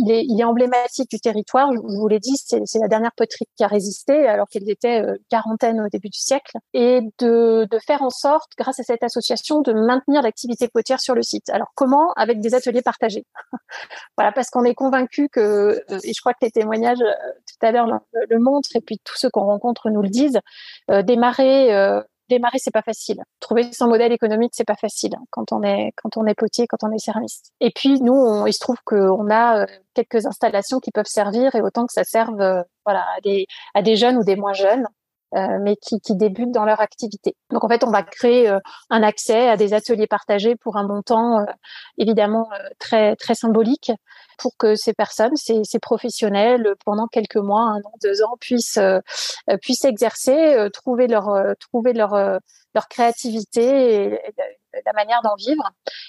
il est, il est emblématique du territoire. Je vous l'ai dit, c'est la dernière poterie qui a résisté alors qu'elle était euh, quarantaine au début du siècle. Et de, de, faire en sorte, grâce à cette association, de maintenir l'activité potière sur le site. Alors comment? Avec des ateliers partagés. voilà, parce qu'on est convaincu que, euh, et je crois que les témoignages euh, tout à l'heure le, le, montrent, et puis tous ceux qu'on rencontre nous le disent, euh, démarrer démarrer, c'est pas facile. Trouver son modèle économique, c'est pas facile hein, quand on est quand on est potier, quand on est service. Et puis nous, on, il se trouve qu'on a euh, quelques installations qui peuvent servir et autant que ça serve, euh, voilà, à des à des jeunes ou des moins jeunes. Euh, mais qui, qui, débutent dans leur activité. Donc en fait, on va créer euh, un accès à des ateliers partagés pour un montant euh, évidemment très très symbolique pour que ces personnes, ces, ces, professionnels, pendant quelques mois, un an, deux ans, puissent puissent exercer, trouver leur trouver leur leur créativité et, la manière d'en vivre.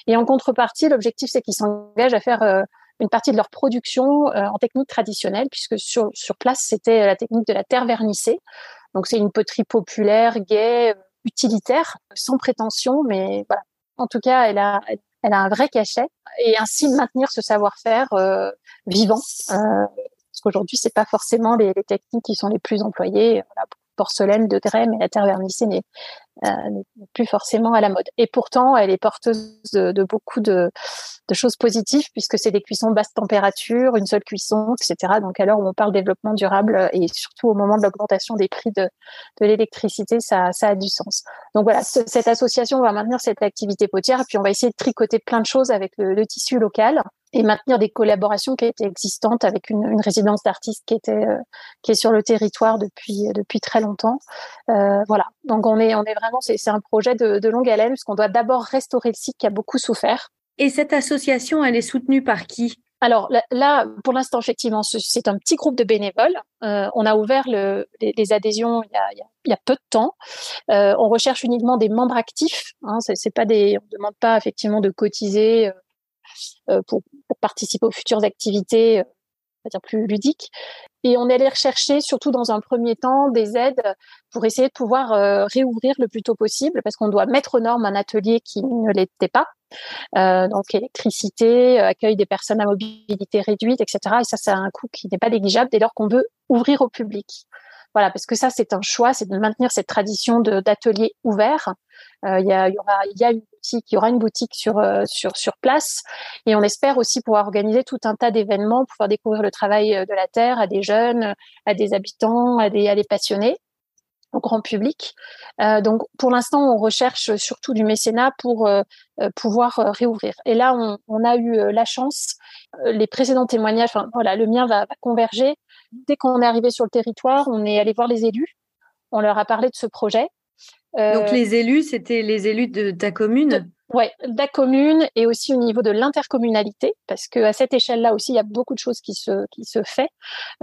Et en contrepartie, l'objectif c'est qu'ils s'engagent à faire une partie de leur production en technique traditionnelle, puisque sur, sur place, c'était la technique de la terre vernissée. Donc c'est une poterie populaire, gaie, utilitaire, sans prétention, mais voilà, En tout cas, elle a, elle a un vrai cachet et ainsi maintenir ce savoir-faire vivant. parce qu'aujourd'hui, c'est pas forcément les, les, techniques qui sont les plus employées. Voilà, porcelaine de grès, mais la terre vernissée n'est plus forcément à la mode. Et pourtant, elle est porteuse de, beaucoup de, choses positives puisque c'est des cuissons basse température, une seule cuisson, etc. Donc à l'heure où on parle développement durable et surtout au moment de l'augmentation des prix de, l'électricité, ça, a du sens. Donc voilà, cette association va maintenir cette activité potière, puis on va essayer de tricoter plein de choses avec le tissu local et maintenir des collaborations qui étaient existantes avec une, une résidence d'artistes qui était euh, qui est sur le territoire depuis depuis très longtemps. Euh, voilà. Donc on est on est vraiment c'est un projet de, de longue haleine parce qu'on doit d'abord restaurer le site qui a beaucoup souffert.
Et cette association, elle est soutenue par qui?
Alors là, pour l'instant, effectivement, c'est un petit groupe de bénévoles. Euh, on a ouvert le, les, les, adhésions il y, a, il y, a, peu de temps. Euh, on recherche uniquement des membres actifs. Hein, c'est pas des, on demande pas effectivement de cotiser euh, pour, participer aux futures activités, euh, plus ludiques. Et on allé rechercher, surtout dans un premier temps, des aides pour essayer de pouvoir euh, réouvrir le plus tôt possible, parce qu'on doit mettre aux normes un atelier qui ne l'était pas. Donc électricité, accueil des personnes à mobilité réduite, etc. Et ça, c'est un coût qui n'est pas négligeable dès lors qu'on veut ouvrir au public. Voilà, parce que ça, c'est un choix, c'est de maintenir cette tradition d'atelier ouvert. Euh, il y, y, aura, y a une boutique, il y aura une boutique sur euh, sur sur place, et on espère aussi pouvoir organiser tout un tas d'événements pour découvrir le travail euh, de la terre à des jeunes, à des habitants, à des à des passionnés au grand public. Euh, donc, pour l'instant, on recherche surtout du mécénat pour euh, pouvoir réouvrir. Et là, on, on a eu la chance. les précédents témoignages, voilà, le mien va, va converger dès qu'on est arrivé sur le territoire, on est allé voir les élus. On leur a parlé de ce projet.
Euh, Donc les élus, c'était les élus de ta commune?
Oui, de la commune et aussi au niveau de l'intercommunalité, parce qu'à cette échelle-là aussi, il y a beaucoup de choses qui se, qui se fait.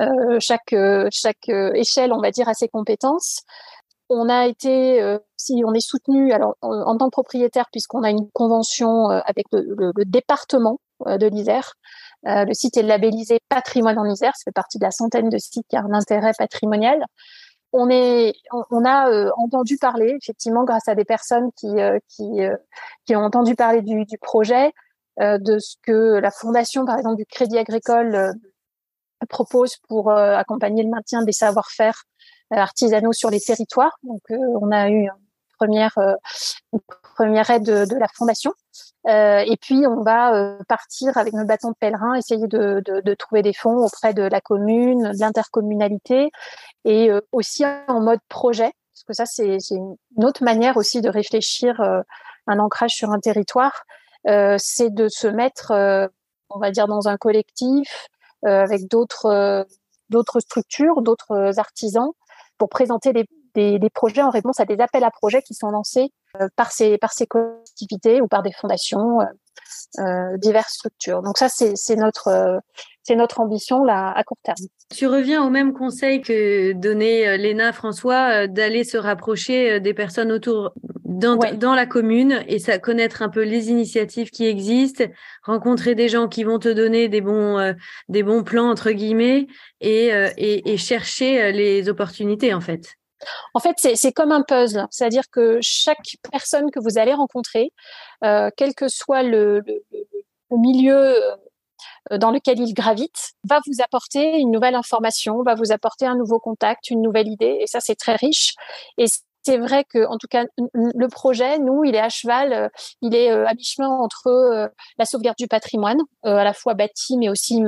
Euh, chaque, chaque échelle, on va dire, a ses compétences. On a été, euh, si on est soutenu, alors en, tant que propriétaire, puisqu'on a une convention avec le, le département de l'Isère, euh, le site est labellisé patrimoine en Isère, ça fait partie de la centaine de sites qui a un intérêt patrimonial. On, est, on, a euh, entendu parler, effectivement, grâce à des personnes qui, euh, qui, qui ont entendu parler du, projet, de ce que la fondation, par exemple, du Crédit Agricole propose pour accompagner le maintien des savoir-faire artisanaux sur les territoires. Donc, on a eu une première, une première aide de, la fondation. Euh, et puis, on va euh, partir avec nos bâtons de pèlerin, essayer de, trouver des fonds auprès de la commune, de l'intercommunalité, et euh, aussi en mode projet, parce que ça, c'est une autre manière aussi de réfléchir un ancrage sur un territoire, c'est de se mettre, on va dire, dans un collectif avec d'autres d'autres structures, d'autres artisans, pour présenter des, des, des, projets en réponse à des appels à projets qui sont lancés euh, par ces par ces collectivités ou par des fondations, euh, euh diverses structures. Donc ça c'est notre c'est notre ambition là à court terme.
Tu reviens au même conseil que donnait Léna François d'aller se rapprocher des personnes autour dans, dans la commune et ça connaître un peu les initiatives qui existent, rencontrer des gens qui vont te donner des bons des bons plans entre guillemets et, et, et chercher les opportunités en fait.
En fait, c'est comme un puzzle, c'est-à-dire que chaque personne que vous allez rencontrer, euh, quel que soit le, milieu euh, dans lequel il gravite, va vous apporter une nouvelle information, va vous apporter un nouveau contact, une nouvelle idée, et ça c'est très riche. C'est vrai que, en tout cas, le projet, nous, il est à cheval, euh, il est à mi-chemin entre la sauvegarde du patrimoine, à la fois bâti mais aussi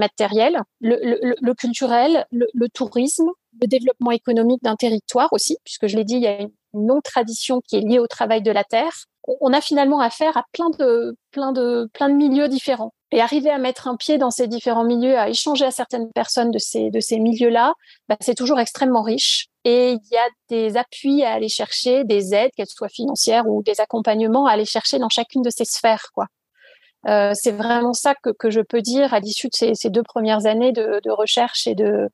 le, le culturel, le, tourisme, le développement économique d'un territoire aussi, puisque je l'ai dit, il y a une longue tradition qui est liée au travail de la terre. On a finalement affaire à plein de, plein de, plein de milieux différents. Et arriver à mettre un pied dans ces différents milieux, à échanger à certaines personnes de ces, de ces milieux-là, bah, c'est toujours extrêmement riche. Et il y a des appuis à aller chercher, des aides, qu'elles soient financières ou des accompagnements à aller chercher dans chacune de ces sphères, quoi. Euh, c'est vraiment ça que, que, je peux dire à l'issue de ces, ces, deux premières années de, de, recherche et de,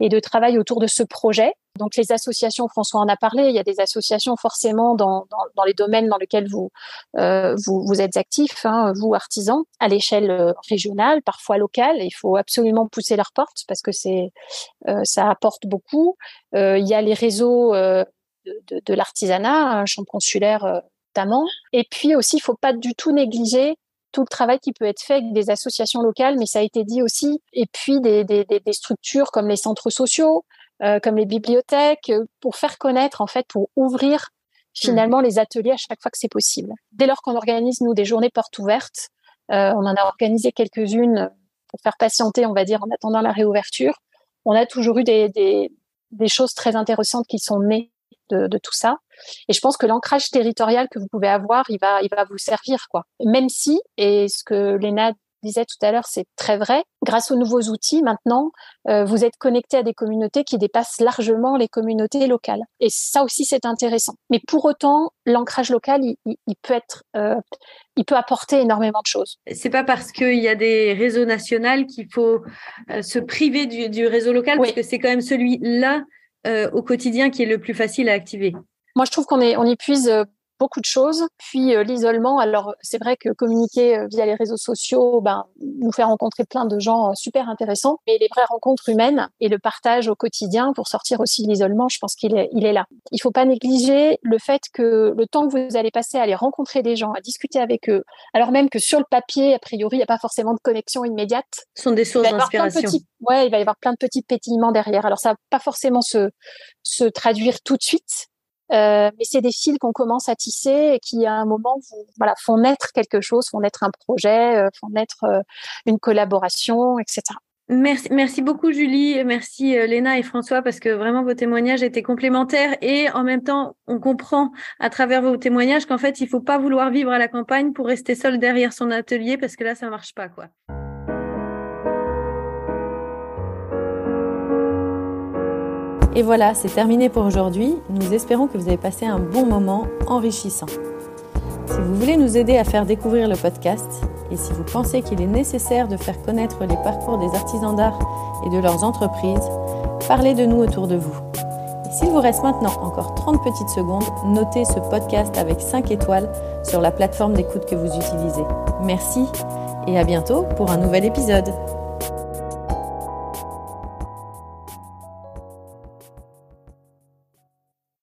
et de travail autour de ce projet. Donc les associations, François en a parlé, il y a des associations forcément dans, dans, dans les domaines dans lesquels vous, euh, vous, vous, êtes actifs, hein, vous artisans, à l'échelle euh, régionale, parfois locale. Il faut absolument pousser leurs portes parce que c'est euh, ça apporte beaucoup. Euh, il y a les réseaux de, de, de l'artisanat, un champ consulaire notamment. Et puis aussi, il faut pas du tout négliger tout le travail qui peut être fait avec des associations locales, mais ça a été dit aussi, et puis des, des, des structures comme les centres sociaux, euh, comme les bibliothèques, euh, pour faire connaître, en fait, pour ouvrir finalement les ateliers à chaque fois que c'est possible. Dès lors qu'on organise, nous, des journées portes ouvertes, euh, on en a organisé quelques-unes pour faire patienter, on va dire, en attendant la réouverture. On a toujours eu des, des, des choses très intéressantes qui sont nées de, de, tout ça. Et je pense que l'ancrage territorial que vous pouvez avoir, il va, il va vous servir, quoi. Même si, et ce que Léna disait tout à l'heure, c'est très vrai. Grâce aux nouveaux outils, maintenant, euh, vous êtes connecté à des communautés qui dépassent largement les communautés locales. Et ça aussi, c'est intéressant. Mais pour autant, l'ancrage local, il, il, peut être, euh, il peut apporter énormément de choses.
C'est pas parce qu'il y a des réseaux nationaux qu'il faut euh, se priver du, du, réseau local, parce que c'est quand même celui-là euh, au quotidien qui est le plus facile à activer.
Moi, je trouve qu'on épuise beaucoup de choses. Puis euh, l'isolement, alors c'est vrai que communiquer euh, via les réseaux sociaux, ben, nous fait rencontrer plein de gens euh, super intéressants. Mais les vraies rencontres humaines et le partage au quotidien pour sortir aussi de l'isolement, je pense qu'il est, il est là. Il faut pas négliger le fait que le temps que vous allez passer à aller rencontrer des gens, à discuter avec eux, alors même que sur le papier, a priori, il n'y a pas forcément de connexion immédiate.
Ce sont des sources d'inspiration.
Ouais, il va y avoir plein de petits pétillements derrière. Alors ça va pas forcément se, se traduire tout de suite, euh, mais c'est des fils qu'on commence à tisser et qui, à un moment, font naître quelque chose, font naître un projet, euh, font naître euh, une collaboration, etc.
Merci, beaucoup Julie, merci Léna et François parce que vraiment vos témoignages étaient complémentaires et en même temps on comprend à travers vos témoignages qu'en fait il faut pas vouloir vivre à la campagne pour rester seul derrière son atelier parce que là ça marche pas quoi. Et voilà, c'est terminé pour aujourd'hui. Nous espérons que vous avez passé un bon moment enrichissant. Si vous voulez nous aider à faire découvrir le podcast et si vous pensez qu'il est nécessaire de faire connaître les parcours des artisans d'art et de leurs entreprises, parlez de nous autour de vous. S'il vous reste maintenant encore 30 petites secondes, notez ce podcast avec 5 étoiles sur la plateforme d'écoute que vous utilisez. Merci et à bientôt pour un nouvel épisode.